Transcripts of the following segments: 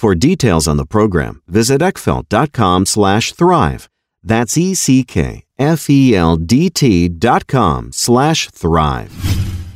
For details on the program, visit eckfeldt.com slash thrive. That's E-C-K-F-E-L-D-T dot com slash thrive.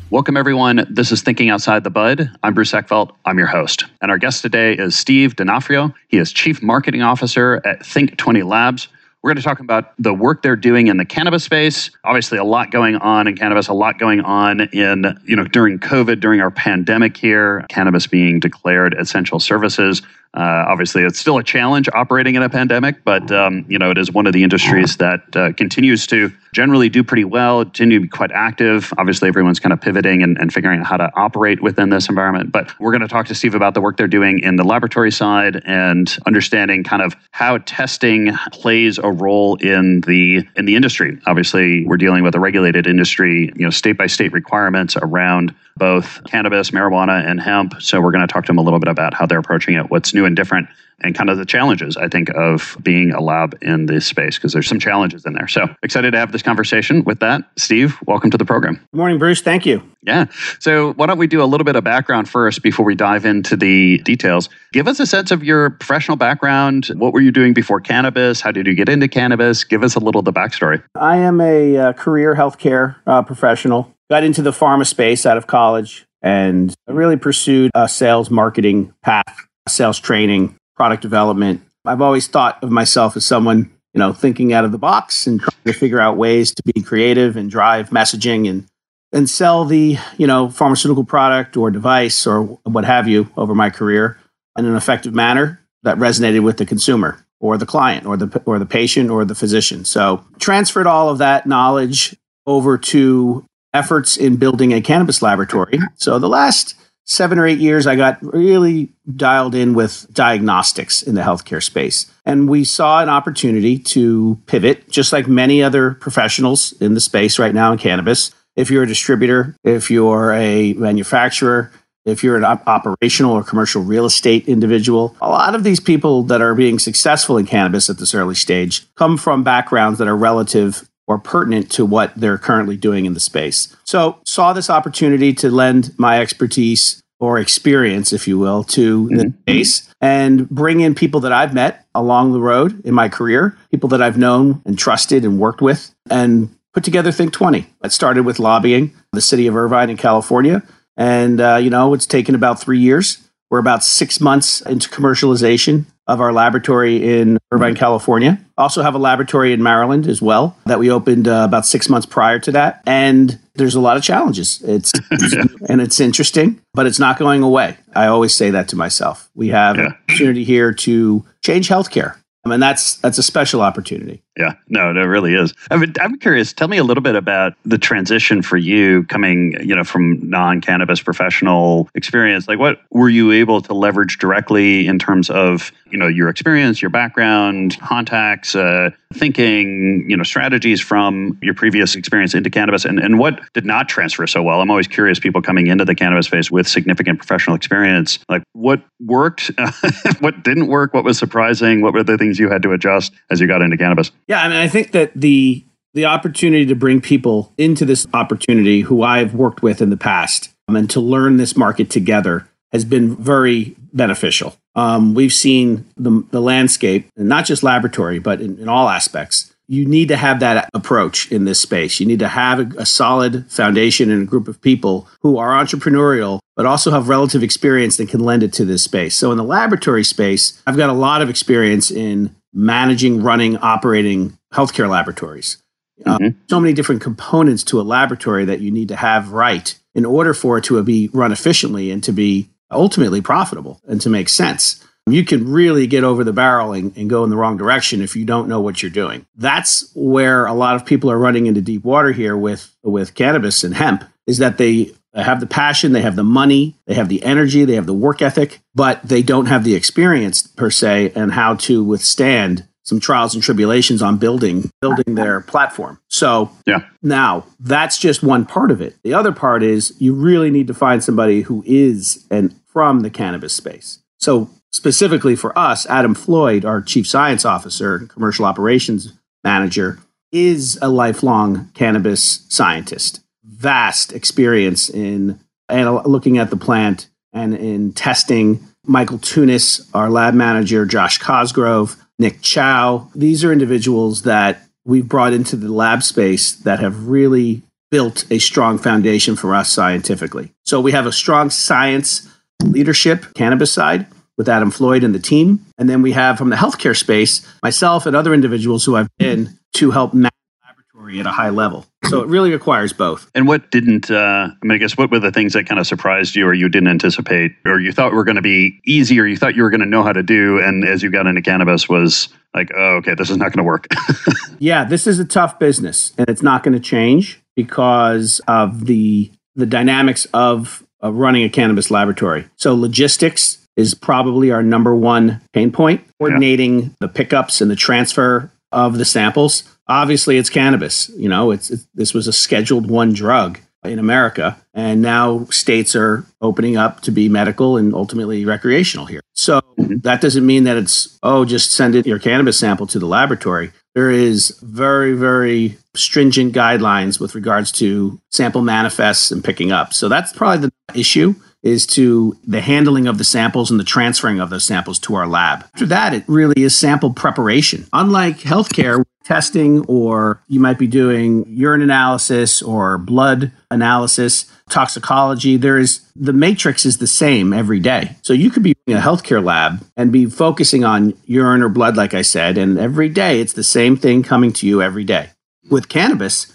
Welcome, everyone. This is Thinking Outside the Bud. I'm Bruce Eckfeldt. I'm your host. And our guest today is Steve D'Onofrio. He is Chief Marketing Officer at Think 20 Labs. We're going to talk about the work they're doing in the cannabis space. Obviously, a lot going on in cannabis, a lot going on in, you know, during COVID, during our pandemic here, cannabis being declared essential services. Uh, obviously, it's still a challenge operating in a pandemic, but um, you know it is one of the industries that uh, continues to generally do pretty well, continue to be quite active. Obviously, everyone's kind of pivoting and, and figuring out how to operate within this environment. But we're going to talk to Steve about the work they're doing in the laboratory side and understanding kind of how testing plays a role in the in the industry. Obviously, we're dealing with a regulated industry, you know, state by state requirements around both cannabis, marijuana, and hemp. So we're going to talk to them a little bit about how they're approaching it, what's new and different, and kind of the challenges, I think, of being a lab in this space, because there's some challenges in there. So excited to have this conversation. With that, Steve, welcome to the program. Good morning, Bruce. Thank you. Yeah. So why don't we do a little bit of background first before we dive into the details? Give us a sense of your professional background. What were you doing before cannabis? How did you get into cannabis? Give us a little of the backstory. I am a uh, career healthcare uh, professional got into the pharma space out of college and really pursued a sales marketing path, sales training, product development. I've always thought of myself as someone, you know, thinking out of the box and trying to figure out ways to be creative and drive messaging and and sell the, you know, pharmaceutical product or device or what have you over my career in an effective manner that resonated with the consumer or the client or the or the patient or the physician. So, transferred all of that knowledge over to efforts in building a cannabis laboratory. So the last seven or eight years, I got really dialed in with diagnostics in the healthcare space. And we saw an opportunity to pivot, just like many other professionals in the space right now in cannabis. If you're a distributor, if you're a manufacturer, if you're an op- operational or commercial real estate individual, a lot of these people that are being successful in cannabis at this early stage come from backgrounds that are relative or pertinent to what they're currently doing in the space. So, saw this opportunity to lend my expertise or experience, if you will, to mm-hmm. the space and bring in people that I've met along the road in my career, people that I've known and trusted and worked with, and put together Think 20. It started with lobbying the city of Irvine in California. And, uh, you know, it's taken about three years. We're about six months into commercialization of our laboratory in Irvine, California. Also have a laboratory in Maryland as well that we opened uh, about six months prior to that. And there's a lot of challenges. It's, and it's interesting, but it's not going away. I always say that to myself. We have yeah. an opportunity here to change healthcare. I mean, that's that's a special opportunity. Yeah, no, it really is. I mean, I'm curious. Tell me a little bit about the transition for you coming, you know, from non-cannabis professional experience. Like, what were you able to leverage directly in terms of, you know, your experience, your background, contacts, uh, thinking, you know, strategies from your previous experience into cannabis, and and what did not transfer so well? I'm always curious. People coming into the cannabis space with significant professional experience, like what worked, what didn't work, what was surprising, what were the things you had to adjust as you got into cannabis? Yeah, I mean, I think that the the opportunity to bring people into this opportunity who I've worked with in the past um, and to learn this market together has been very beneficial. Um, we've seen the, the landscape, and not just laboratory, but in, in, all aspects. You need to have that approach in this space. You need to have a, a solid foundation and a group of people who are entrepreneurial, but also have relative experience that can lend it to this space. So, in the laboratory space, I've got a lot of experience in managing, running, operating healthcare laboratories. Uh, mm-hmm. so many different components to a laboratory that you need to have right in order for it to be run efficiently and to be ultimately profitable and to make sense. You can really get over the barrel and, and, go in the wrong direction if you don't know what you're doing. That's where a lot of people are running into deep water here with, with cannabis and hemp is that they have the passion, they have the money, they have the energy, they have the work ethic, but they don't have the experience per se and how to withstand some trials and tribulations on building building their platform. So yeah. now that's just one part of it. The other part is you really need to find somebody who is and from the cannabis space. So specifically for us, Adam Floyd, our chief science officer, commercial operations manager, is a lifelong cannabis scientist vast experience in anal- looking at the plant and in testing. Michael Tunis, our lab manager, Josh Cosgrove, Nick Chow. These are individuals that we've brought into the lab space that have really built a strong foundation for us scientifically. So we have a strong science leadership, cannabis side with Adam Floyd and the team. And then we have from the healthcare space, myself and other individuals who I've been to help manage the laboratory at a high level. So it really requires both. And what didn't, uh, I mean, I guess what were the things that kind of surprised you or you didn't anticipate or you thought were going to be easy or you thought you were going to know how to do? And as you got into cannabis was like, oh, okay, this is not going to work. yeah, this is a tough business and it's not going to change because of the, the dynamics of, of running a cannabis laboratory. So logistics is probably our number one pain point. Coordinating yeah. the pickups and the transfer of the samples. Obviously, it's cannabis. You know, it's, it's this was a scheduled one drug in America, and now states are opening up to be medical and ultimately recreational here. So mm-hmm. that doesn't mean that it's oh, just send it your cannabis sample to the laboratory. There is very, very stringent guidelines with regards to sample manifests and picking up. So that's probably the issue is to the handling of the samples and the transferring of those samples to our lab. After that, it really is sample preparation. Unlike healthcare, testing, or you might be doing urine analysis or blood analysis, toxicology, there is the matrix is the same every day. So you could be in a healthcare lab and be focusing on urine or blood, like I said, and every day it's the same thing coming to you every day. With cannabis,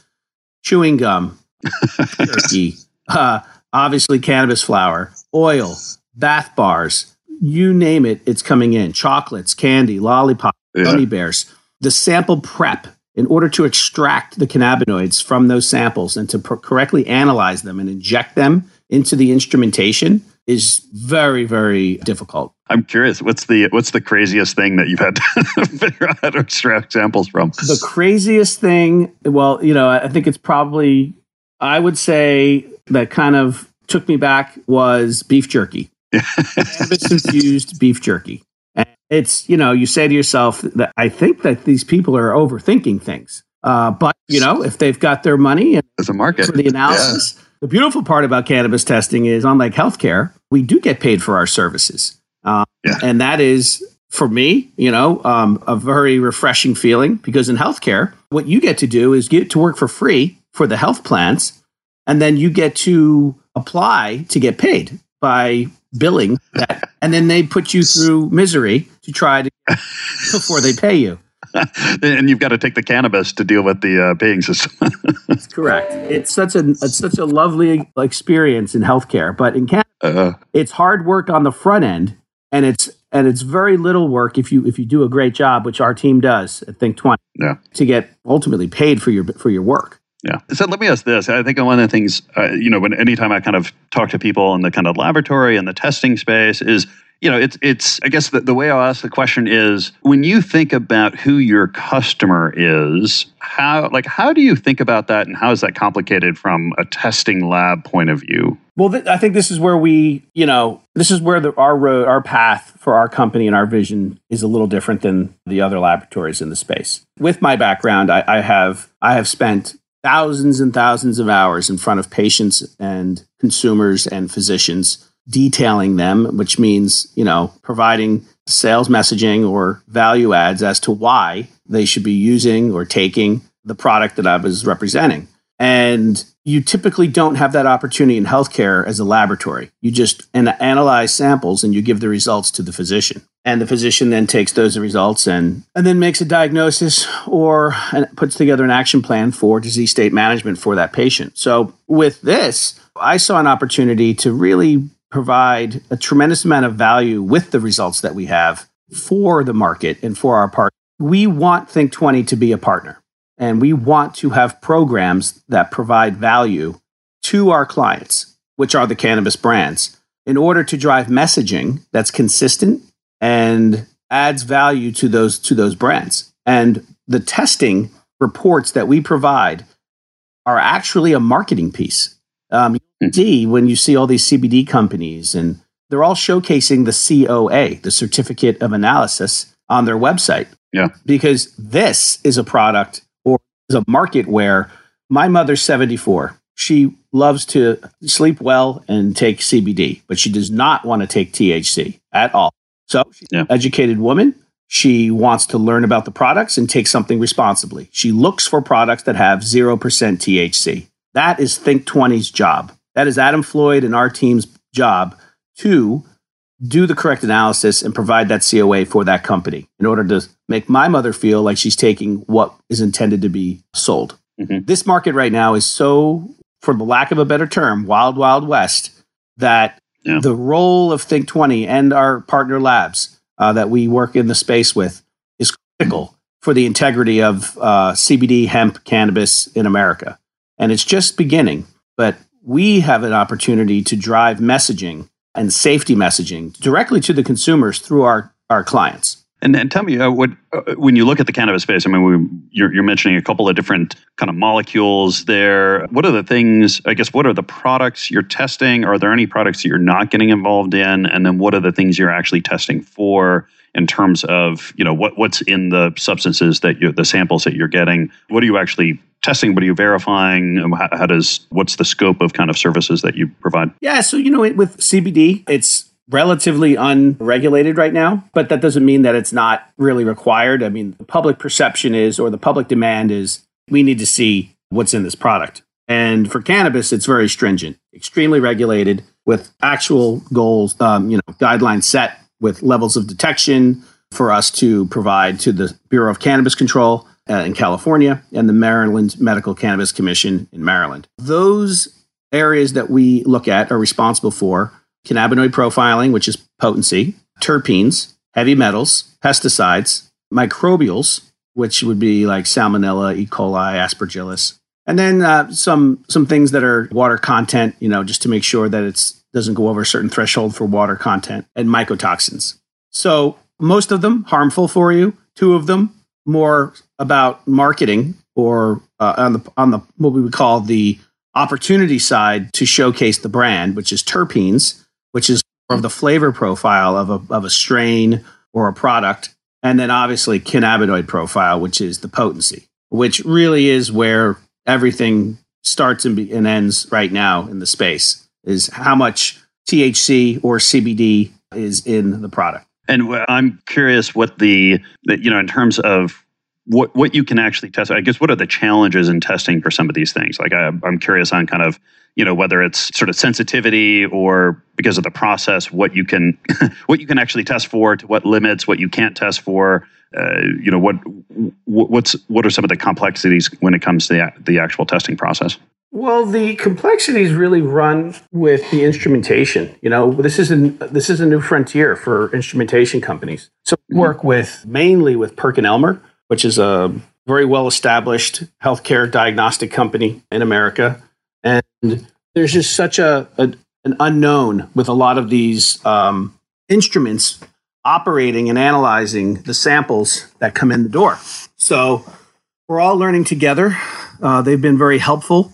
chewing gum, turkey, uh, obviously cannabis flower, oil, bath bars, you name it, it's coming in. Chocolates, candy, lollipops, yeah. gummy bears. The sample prep in order to extract the cannabinoids from those samples and to correctly analyze them and inject them into the instrumentation is very very difficult. I'm curious, what's the what's the craziest thing that you've had to figure out how to extract samples from? The craziest thing, well, you know, I think it's probably I would say that kind of took me back was beef jerky. Cannabis infused beef jerky. And it's, you know, you say to yourself that I think that these people are overthinking things. Uh, but, you know, if they've got their money and as a market for the analysis, yeah. the beautiful part about cannabis testing is, unlike healthcare, we do get paid for our services. Uh, yeah. And that is, for me, you know, um, a very refreshing feeling because in healthcare, what you get to do is get to work for free for the health plans, and then you get to apply to get paid by billing that, and then they put you through misery to try to before they pay you. and you've got to take the cannabis to deal with the uh, paying system. That's correct. It's such a it's such a lovely experience in healthcare, but in Canada, uh, it's hard work on the front end, and it's and it's very little work if you if you do a great job, which our team does at Think Twenty, yeah. to get ultimately paid for your for your work. Yeah. So let me ask this. I think one of the things, uh, you know, when anytime I kind of talk to people in the kind of laboratory and the testing space is you know, it's it's. I guess the, the way I'll ask the question is, when you think about who your customer is, how like how do you think about that, and how is that complicated from a testing lab point of view? Well, th- I think this is where we, you know, this is where the, our road, our path for our company and our vision is a little different than the other laboratories in the space. With my background, I, I have I have spent thousands and thousands of hours in front of patients and consumers and physicians detailing them, which means, you know, providing sales messaging or value adds as to why they should be using or taking the product that I was representing. And you typically don't have that opportunity in healthcare as a laboratory. You just an- analyze samples and you give the results to the physician. And the physician then takes those results and, and then makes a diagnosis or puts together an action plan for disease state management for that patient. So with this, I saw an opportunity to really provide a tremendous amount of value with the results that we have for the market and for our partner. We want Think 20 to be a partner, and we want to have programs that provide value to our clients, which are the cannabis brands, in order to drive messaging that's consistent and adds value to those to those brands. And the testing reports that we provide are actually a marketing piece. Um, you see when you see all these CBD companies, and they're all showcasing the COA, the Certificate of Analysis, on their website. Yeah. Because this is a product a market where my mother's 74. She loves to sleep well and take CBD, but she does not want to take THC at all. So she's yeah. an educated woman. She wants to learn about the products and take something responsibly. She looks for products that have 0% THC. That is Think 20's job. That is Adam Floyd and our team's job to do the correct analysis and provide that COA for that company in order to make my mother feel like she's taking what is intended to be sold. Mm-hmm. This market right now is so, for the lack of a better term, wild, wild west, that yeah. the role of Think 20 and our partner labs uh, that we work in the space with is critical for the integrity of uh, CBD, hemp, cannabis in America and it's just beginning. But we have an opportunity to drive messaging and safety messaging directly to the consumers through our, our clients. And, and tell me, uh, what uh, when you look at the cannabis space, I mean, we, you're, you're mentioning a couple of different kind of molecules there. What are the things? I guess what are the products you're testing? Are there any products that you're not getting involved in? And then what are the things you're actually testing for? in terms of you know what what's in the substances that you the samples that you're getting what are you actually testing what are you verifying how, how, does what's the scope of kind of services that you provide yeah so you know with cbd it's relatively unregulated right now but that doesn't mean that it's not really required i mean the public perception is or the public demand is we need to see what's in this product and for cannabis it's very stringent extremely regulated with actual goals um, you know guidelines set with levels of detection for us to provide to the Bureau of Cannabis Control uh, in California and the Maryland Medical Cannabis Commission in Maryland. Those areas that we look at are responsible for cannabinoid profiling, which is potency, terpenes, heavy metals, pesticides, microbials, which would be like salmonella, E. coli, aspergillus, and then uh, some some things that are water content, you know, just to make sure that it's doesn't go over a certain threshold for water content, and mycotoxins. So most of them harmful for you. Two of them more about marketing or uh, on the on the what we would call the opportunity side to showcase the brand, which is terpenes, which is of the flavor profile of a of a strain or a product, and then obviously cannabinoid profile, which is the potency, which really is where everything starts and, be, and ends right now in the space is how much THC or CBD is in the product. And I'm curious what the you know in terms of what what you can actually test. I guess what are the challenges in testing for some of these things? Like I, I'm curious on kind of you know whether it's sort of sensitivity or because of the process, what you can what you can actually test for, to what limits, what you can't test for. Uh, you know what what's what are some of the complexities when it comes to the, the actual testing process? Well, the complexities really run with the instrumentation. You know, this is a this is a new frontier for instrumentation companies. So we mm-hmm. work with mainly with PerkinElmer, which is a very well established healthcare diagnostic company in America, and there's just such a, a an unknown with a lot of these um, instruments operating and analyzing the samples that come in the door. So we're all learning together. Uh, they've been very helpful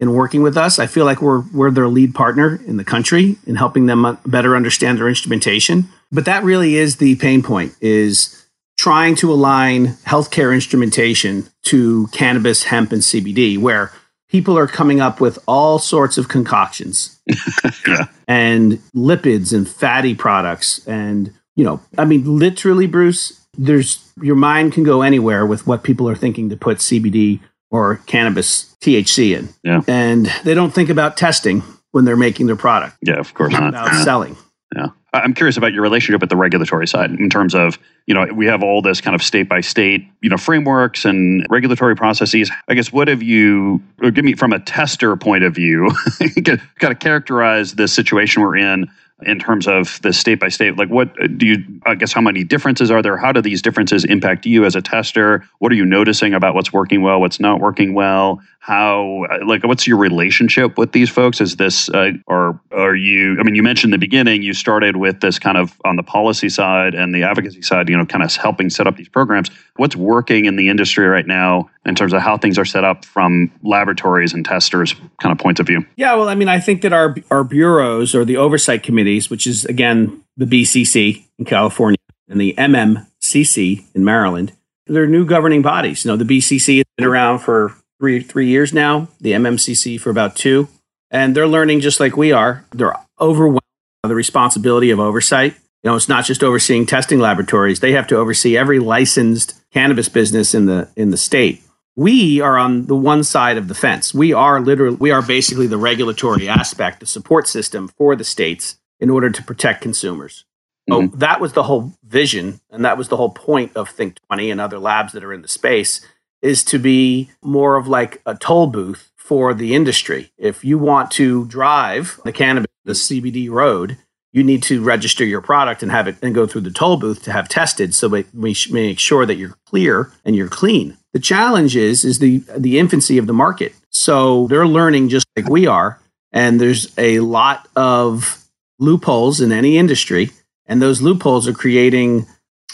in working with us. I feel like we're we're their lead partner in the country in helping them better understand their instrumentation. But that really is the pain point is trying to align healthcare instrumentation to cannabis, hemp and CBD where people are coming up with all sorts of concoctions yeah. and lipids and fatty products and you know, I mean literally Bruce, there's your mind can go anywhere with what people are thinking to put CBD or cannabis THC in. Yeah. And they don't think about testing when they're making their product. Yeah, of course not. About selling. Yeah. I'm curious about your relationship with the regulatory side in terms of, you know, we have all this kind of state by state, you know, frameworks and regulatory processes. I guess what have you, or give me from a tester point of view, kind of characterize the situation we're in in terms of the state by state like what do you i guess how many differences are there? How do these differences impact you as a tester? What are you noticing about what's working well what's not working well how like what's your relationship with these folks? Is this uh, or are you i mean you mentioned in the beginning you started with this kind of on the policy side and the advocacy side you know kind of helping set up these programs. What's working in the industry right now in terms of how things are set up from laboratories and testers kind of points of view? Yeah well i mean i think that our our bureaus or the oversight committees which is again the bcc in california and the mmcc in maryland they're new governing bodies. You know the bcc has been around for three three years now. The MMCC for about two, and they're learning just like we are. They're overwhelmed by the responsibility of oversight. You know, it's not just overseeing testing laboratories; they have to oversee every licensed cannabis business in the in the state. We are on the one side of the fence. We are literally we are basically the regulatory aspect, the support system for the states in order to protect consumers. Mm-hmm. So that was the whole vision, and that was the whole point of Think 20 and other labs that are in the space is to be more of like a toll booth for the industry. If you want to drive the cannabis, the CBD road, you need to register your product and have it and go through the toll booth to have tested so we make sure that you're clear and you're clean. The challenge is is the the infancy of the market. So they're learning just like we are and there's a lot of loopholes in any industry and those loopholes are creating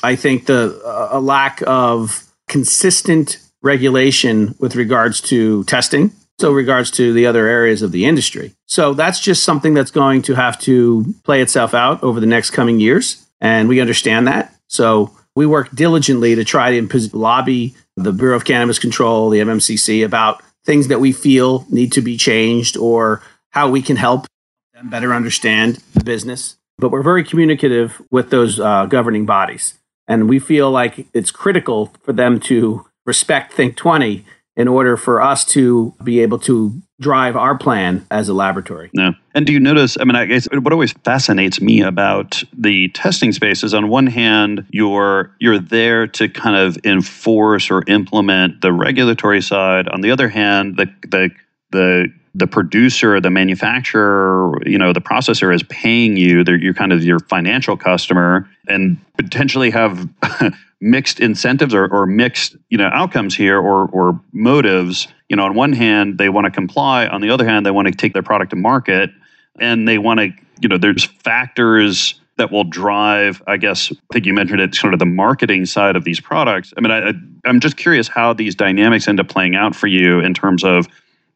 I think the a lack of consistent regulation with regards to testing, so regards to the other areas of the industry. So that's just something that's going to have to play itself out over the next coming years. And we understand that. So we work diligently to try to lobby the Bureau of Cannabis Control, the MMCC, about things that we feel need to be changed or how we can help them better understand the business. But we're very communicative with those uh, governing bodies. And we feel like it's critical for them to respect Think 20 in order for us to be able to drive our plan as a laboratory. Yeah. And do you notice? I mean, I guess what always fascinates me about the testing space is on one hand, you're you're there to kind of enforce or implement the regulatory side. On the other hand, the the the the producer, the manufacturer, you know, the processor is paying you. They're, you're kind of your financial customer, and potentially have mixed incentives or, or mixed, you know, outcomes here or or motives. You know, on one hand, they want to comply. On the other hand, they want to take their product to market, and they want to, you know, there's factors that will drive, I guess, I think you mentioned it, sort of the marketing side of these products. I mean, I, I'm just curious how these dynamics end up playing out for you in terms of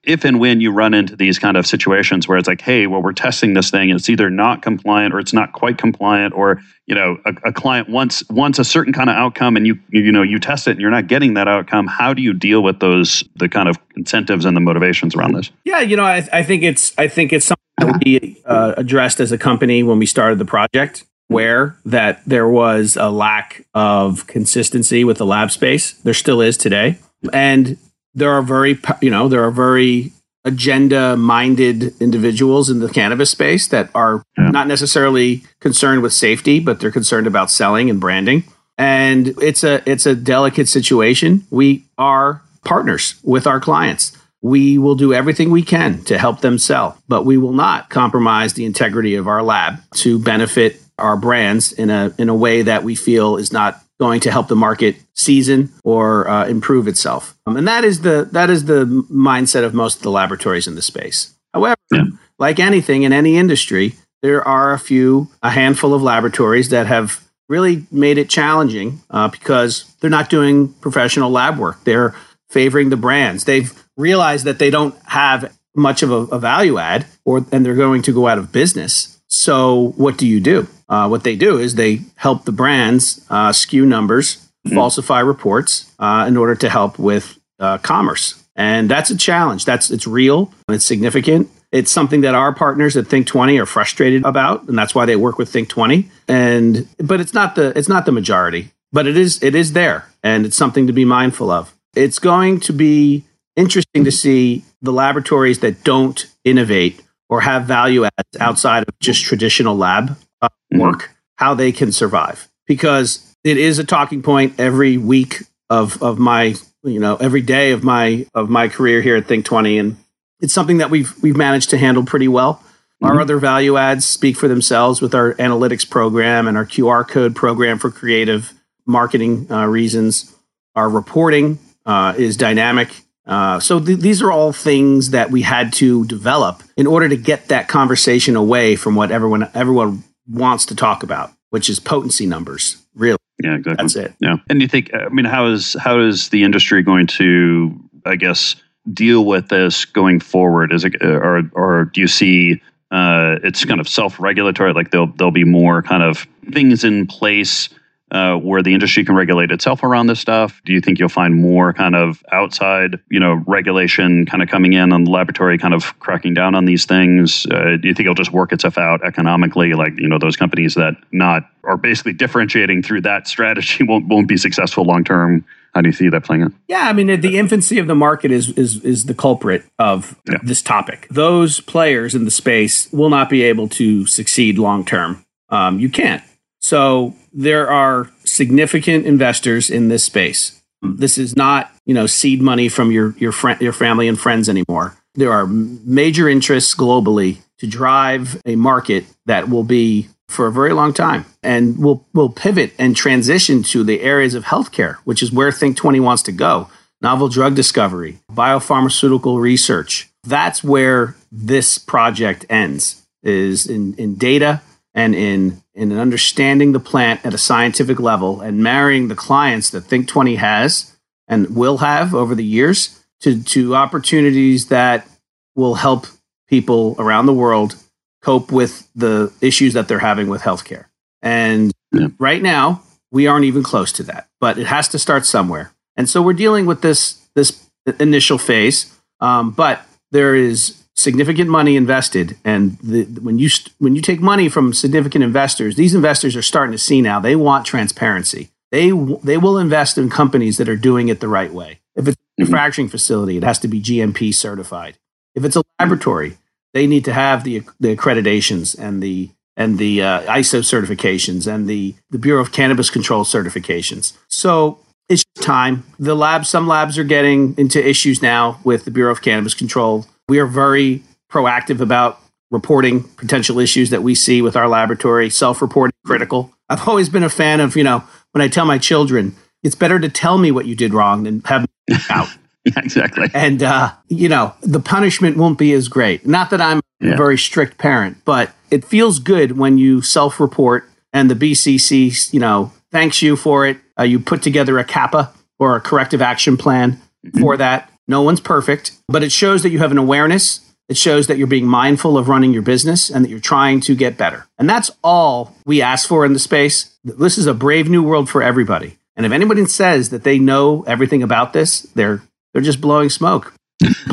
if and when you run into these kind of situations where it's like, hey, well, we're testing this thing, it's either not compliant or it's not quite compliant, or you know, a, a client wants wants a certain kind of outcome, and you you know you test it and you're not getting that outcome. How do you deal with those the kind of incentives and the motivations around this? Yeah, you know, I, I think it's I think it's something that we uh, addressed as a company when we started the project where that there was a lack of consistency with the lab space. There still is today. And there are very, you know, there are very agenda minded individuals in the cannabis space that are yeah. not necessarily concerned with safety, but they're concerned about selling and branding. And it's a it's a delicate situation. We are partners with our clients. We will do everything we can to help them sell, but we will not compromise the integrity of our lab to benefit our brands in a in a way that we feel is not going to help the market season or uh, improve itself. Um, and that is the that is the mindset of most of the laboratories in the space. However, yeah. like anything in any industry, there are a few, a handful of laboratories that have really made it challenging uh, because they're not doing professional lab work. They're favoring the brands. They've realized that they don't have much of a, a value add, or and they're going to go out of business. So, what do you do? Uh, what they do is they help the brands uh, skew numbers, mm-hmm. falsify reports uh, in order to help with uh, commerce, and that's a challenge. That's it's real. And it's significant. It's something that our partners at Think Twenty are frustrated about, and that's why they work with Think Twenty. And but it's not the it's not the majority, but it is it is there, and it's something to be mindful of. It's going to be interesting to see the laboratories that don't innovate or have value adds outside of just traditional lab uh, mm-hmm. work, mm-hmm. how they can survive. Because it is a talking point every week of of my you know every day of my of my career here at Think Twenty, and it's something that we've we've managed to handle pretty well. Mm-hmm. Our other value adds speak for themselves with our analytics program and our QR code program for creative marketing uh, reasons. Our reporting uh, is dynamic uh, so th- these are all things that we had to develop in order to get that conversation away from what everyone everyone wants to talk about, which is potency numbers. Really, yeah, exactly. That's it. Yeah, and you think? I mean, how is how is the industry going to? I guess deal with this going forward? Is it or or do you see uh, it's kind of self regulatory? Like there'll there'll be more kind of things in place uh, where the industry can regulate itself around this stuff? Do you think you'll find more kind of outside, you know, regulation kind of coming in on the laboratory, kind of cracking down on these things? Uh, do you think it'll just work itself out economically? Like, you know, those companies that not are basically differentiating through that strategy won't won't be successful long term. How do you see that playing out? Yeah, I mean, the infancy of the market is is is the culprit of yeah. this topic. Those players in the space will not be able to succeed long term. Um, you can't. So there are significant investors in this space. This is not, you know, seed money from your your friend, your family and friends anymore. There are major interests globally to drive a market that will be for a very long time and will will pivot and transition to the areas of healthcare, which is where Think 20 wants to go. Novel drug discovery, biopharmaceutical research. That's where this project ends is in, in data and in in understanding the plant at a scientific level and marrying the clients that Think 20 has and will have over the years to, to opportunities that will help people around the world cope with the issues that they're having with healthcare. And yeah. right now, we aren't even close to that, but it has to start somewhere. And so we're dealing with this this initial phase, um, but there is significant money invested and the, when you when you take money from significant investors these investors are starting to see now they want transparency. They they will invest in companies that are doing it the right way. If it's a mm-hmm. manufacturing facility it has to be GMP certified. If it's a laboratory they need to have the the accreditations and the and the uh, ISO certifications and the the Bureau of Cannabis Control certifications. So it's time. The labs some labs are getting into issues now with the Bureau of Cannabis Control we are very proactive about reporting potential issues that we see with our laboratory, self reporting critical. I've always been a fan of, you know, when I tell my children, it's better to tell me what you did wrong than have me out. yeah, exactly. And, uh, you know, the punishment won't be as great. Not that I'm yeah. a very strict parent, but it feels good when you self report and the BCC, you know, thanks you for it. Uh, you put together a CAPA or a corrective action plan mm-hmm. for that No one's perfect, but it shows that you have an awareness. It shows that you're being mindful of running your business and that you're trying to get better. And that's all we ask for in the space. This is a brave new world for everybody. And if anybody says that they know everything about this, they're they're just blowing smoke.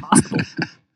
Possible.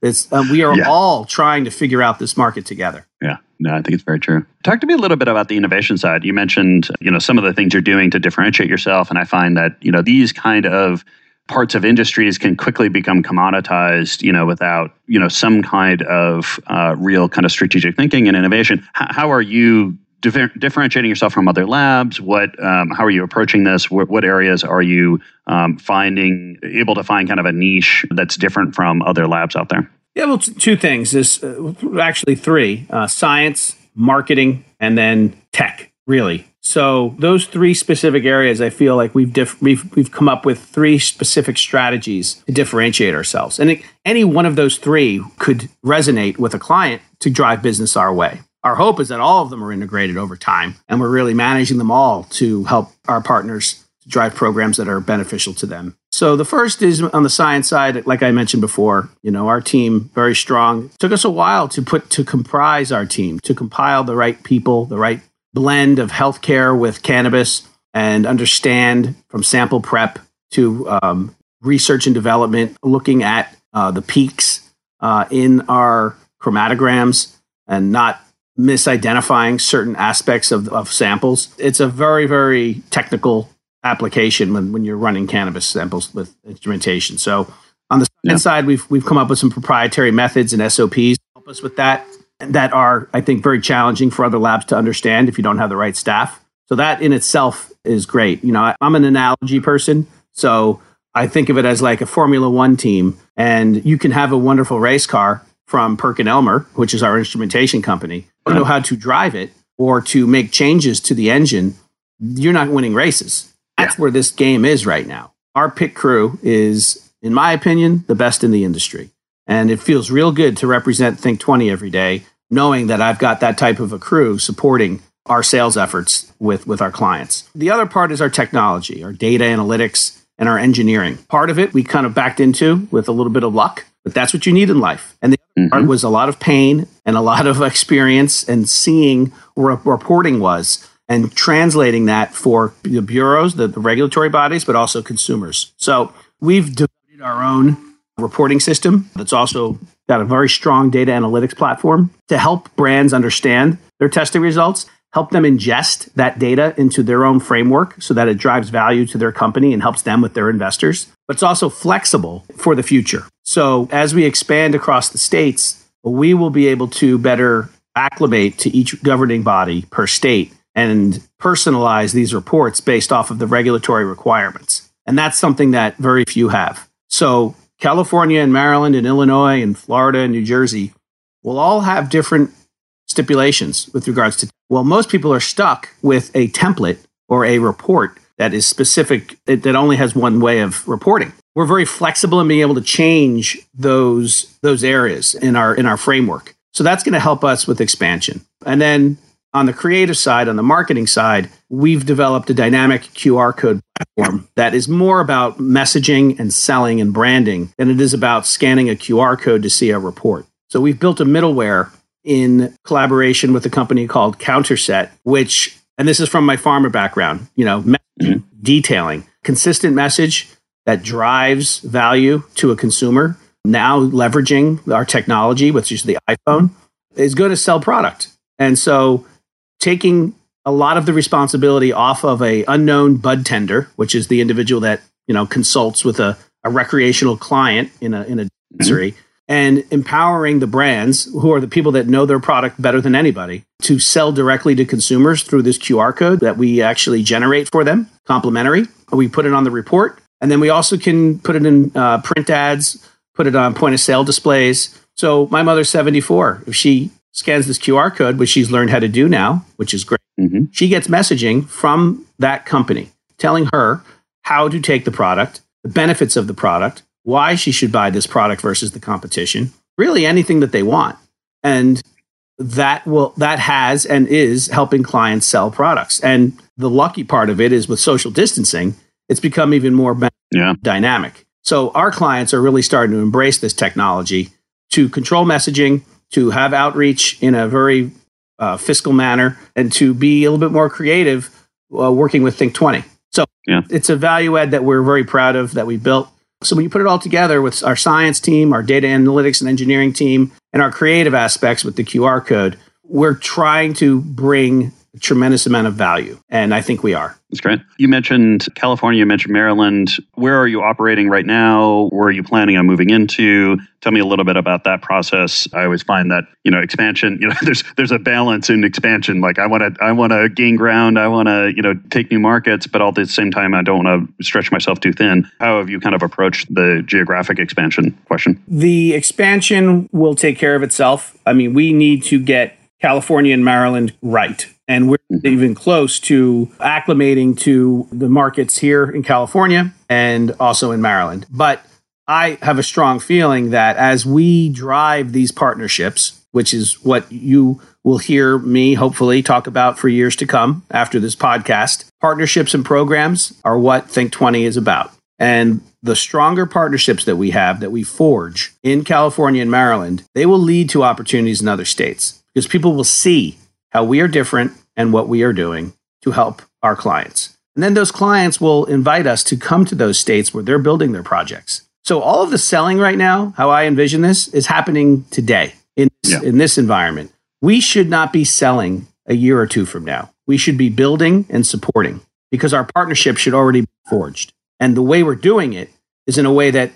it's um, we are yeah. all trying to figure out this market together. Yeah. No, I think it's very true. Talk to me a little bit about the innovation side. You mentioned, you know, some of the things you're doing to differentiate yourself, and I find that you know these kind of parts of industries can quickly become commoditized, you know, without you know some kind of uh, real kind of strategic thinking and innovation. H- how are you differ- differentiating yourself from other labs? What, um, how are you approaching this? What, what areas are you um, finding able to find kind of a niche that's different from other labs out there? Yeah, well, t- two things is uh, actually three: uh, science, marketing, and then tech. Really. So those three specific areas, I feel like we've diff- we've we've come up with three specific strategies to differentiate ourselves, and it, any one of those three could resonate with a client to drive business our way. Our hope is that all of them are integrated over time, and we're really managing them all to help our partners drive programs that are beneficial to them. So the first is on the science side, like I mentioned before, you know, our team very strong. It took us a while to put to comprise our team, to compile the right people, the right blend of healthcare with cannabis and understand from sample prep to um, research and development, looking at uh, the peaks uh, in our chromatograms and not misidentifying certain aspects of, of samples. It's a very, very technical application when, when you're running cannabis samples with instrumentation. So on the yeah. side, we've we've come up with some proprietary methods and SOPs to help us with that that are, I think, very challenging for other labs to understand if you don't have the right staff. So that in itself is great. You know, I'm an analogy person, so I think of it as like a Formula One team, and you can have a wonderful race car from Perkin Elmer, which is our instrumentation company. You know how to drive it or to make changes to the engine. You're not winning races. That's yeah. where this game is right now. Our pit crew is, in my opinion, the best in the industry. And it feels real good to represent Think 20 every day, knowing that I've got that type of a crew supporting our sales efforts with, with our clients. The other part is our technology, our data analytics, and our engineering. Part of it we kind of backed into with a little bit of luck, but that's what you need in life. And the mm-hmm. part was a lot of pain and a lot of experience and seeing where reporting was and translating that for the bureaus, the, the regulatory bodies, but also consumers. So we've developed our own reporting system that's also got a very strong data analytics platform to help brands understand their testing results, help them ingest that data into their own framework so that it drives value to their company and helps them with their investors. But it's also flexible for the future. So as we expand across the states, we will be able to better acclimate to each governing body per state and personalize these reports based off of the regulatory requirements. And that's something that very few have. So California and Maryland and Illinois and Florida and New Jersey will all have different stipulations with regards to well most people are stuck with a template or a report that is specific that only has one way of reporting. We're very flexible in being able to change those those areas in our in our framework. So that's going to help us with expansion. And then on the creative side, on the marketing side, we've developed a dynamic QR code platform that is more about messaging and selling and branding than it is about scanning a QR code to see a report. So we've built a middleware in collaboration with a company called Counterset, which, and this is from my pharma background, you know, mm-hmm. detailing, consistent message that drives value to a consumer. Now leveraging our technology, which is the iPhone, is going to sell product. And so taking a lot of the responsibility off of a unknown bud tender, which is the individual that you know consults with a, a recreational client in a in a mm-hmm. dispensary, mm-hmm. and empowering the brands who are the people that know their product better than anybody to sell directly to consumers through this QR code that we actually generate for them, complimentary. We put it on the report, and then we also can put it in uh, print ads, put it on point of sale displays. So my mother's 74. If she scans this QR code, which she's learned how to do now, which is great. Mm-hmm. She gets messaging from that company telling her how to take the product, the benefits of the product, why she should buy this product versus the competition, really anything that they want. And that will that has and is helping clients sell products. And the lucky part of it is with social distancing, it's become even more yeah. dynamic. So our clients are really starting to embrace this technology to control messaging, to have outreach in a very uh, fiscal manner, and to be a little bit more creative uh, working with Think 20. So yeah. it's a value add that we're very proud of that we built. So when you put it all together with our science team, our data analytics and engineering team, and our creative aspects with the QR code, we're trying to bring a tremendous amount of value. And I think we are. That's great. You mentioned California, you mentioned Maryland. Where are you operating right now? Where are you planning on moving into? Tell me a little bit about that process. I always find that, you know, expansion, you know, there's there's a balance in expansion. Like I want to I want to gain ground, I want to, you know, take new markets, but all at the same time I don't want to stretch myself too thin. How have you kind of approached the geographic expansion question? The expansion will take care of itself. I mean, we need to get California and Maryland right and we're mm-hmm. even close to acclimating to the markets here in California and also in Maryland. But I have a strong feeling that as we drive these partnerships, which is what you will hear me hopefully talk about for years to come after this podcast, partnerships and programs are what Think 20 is about. And the stronger partnerships that we have that we forge in California and Maryland, they will lead to opportunities in other states because people will see how we are different and what we are doing to help our clients. And then those clients will invite us to come to those states where they're building their projects. So all of the selling right now, how I envision this, is happening today in this, yeah. in this environment. We should not be selling a year or two from now. We should be building and supporting because our partnership should already be forged. And the way we're doing it is in a way that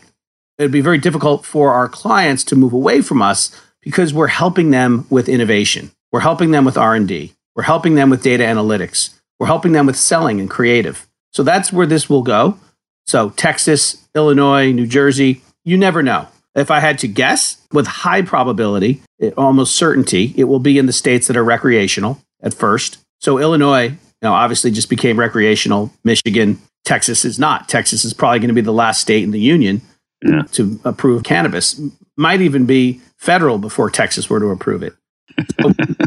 it would be very difficult for our clients to move away from us because we're helping them with innovation. We're helping them with R&D. We're helping them with data analytics. We're helping them with selling and creative. So that's where this will go. So Texas, Illinois, New Jersey, you never know. If I had to guess, with high probability, it, almost certainty, it will be in the states that are recreational at first. So Illinois, you know, obviously just became recreational. Michigan, Texas is not. Texas is probably going to be the last state in the union yeah. to approve cannabis. Might even be federal before Texas were to approve it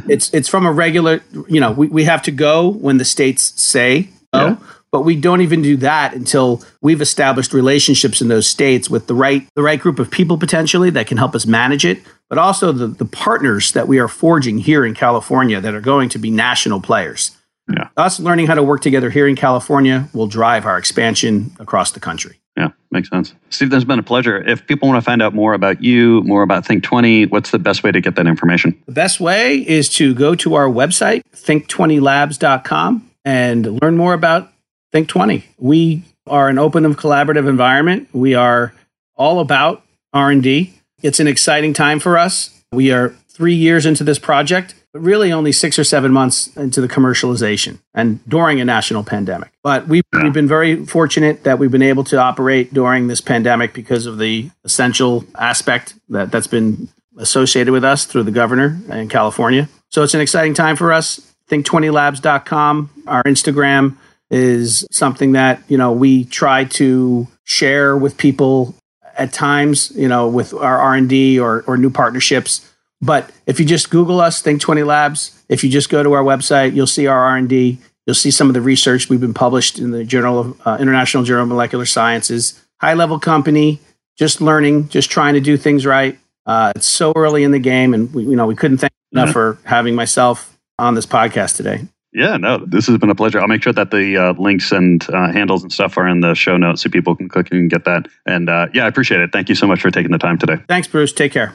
it's it's from a regular, you know, we, we have to go when the states say go, yeah. but we don't even do that until we've established relationships in those states with the right the right group of people potentially that can help us manage it, but also the, the partners that we are forging here in California that are going to be national players. Yeah. Us learning how to work together here in California will drive our expansion across the country. Yeah, makes sense. Steve, this has been a pleasure. If people want to find out more about you, more about Think 20, what's the best way to get that information? The best way is to go to our website, think20labs.com, and learn more about Think 20. We are an open and collaborative environment. We are all about R&D. It's an exciting time for us. We are 3 years into this project but really only six or seven months into the commercialization and during a national pandemic. But we've, we've been very fortunate that we've been able to operate during this pandemic because of the essential aspect that, that's been associated with us through the governor in California. So it's an exciting time for us. Think20labs.com, our Instagram is something that, you know, we try to share with people at times, you know, with our R&D or, or new partnerships but if you just Google us, Think 20 Labs, if you just go to our website, you'll see our R&D. You'll see some of the research we've been published in the Journal of uh, International Journal of Molecular Sciences. High level company, just learning, just trying to do things right. Uh, it's so early in the game, and we, you know we couldn't thank enough mm-hmm. for having myself on this podcast today. Yeah, no, this has been a pleasure. I'll make sure that the uh, links and uh, handles and stuff are in the show notes so people can click and get that. And uh, yeah, I appreciate it. Thank you so much for taking the time today. Thanks, Bruce. Take care.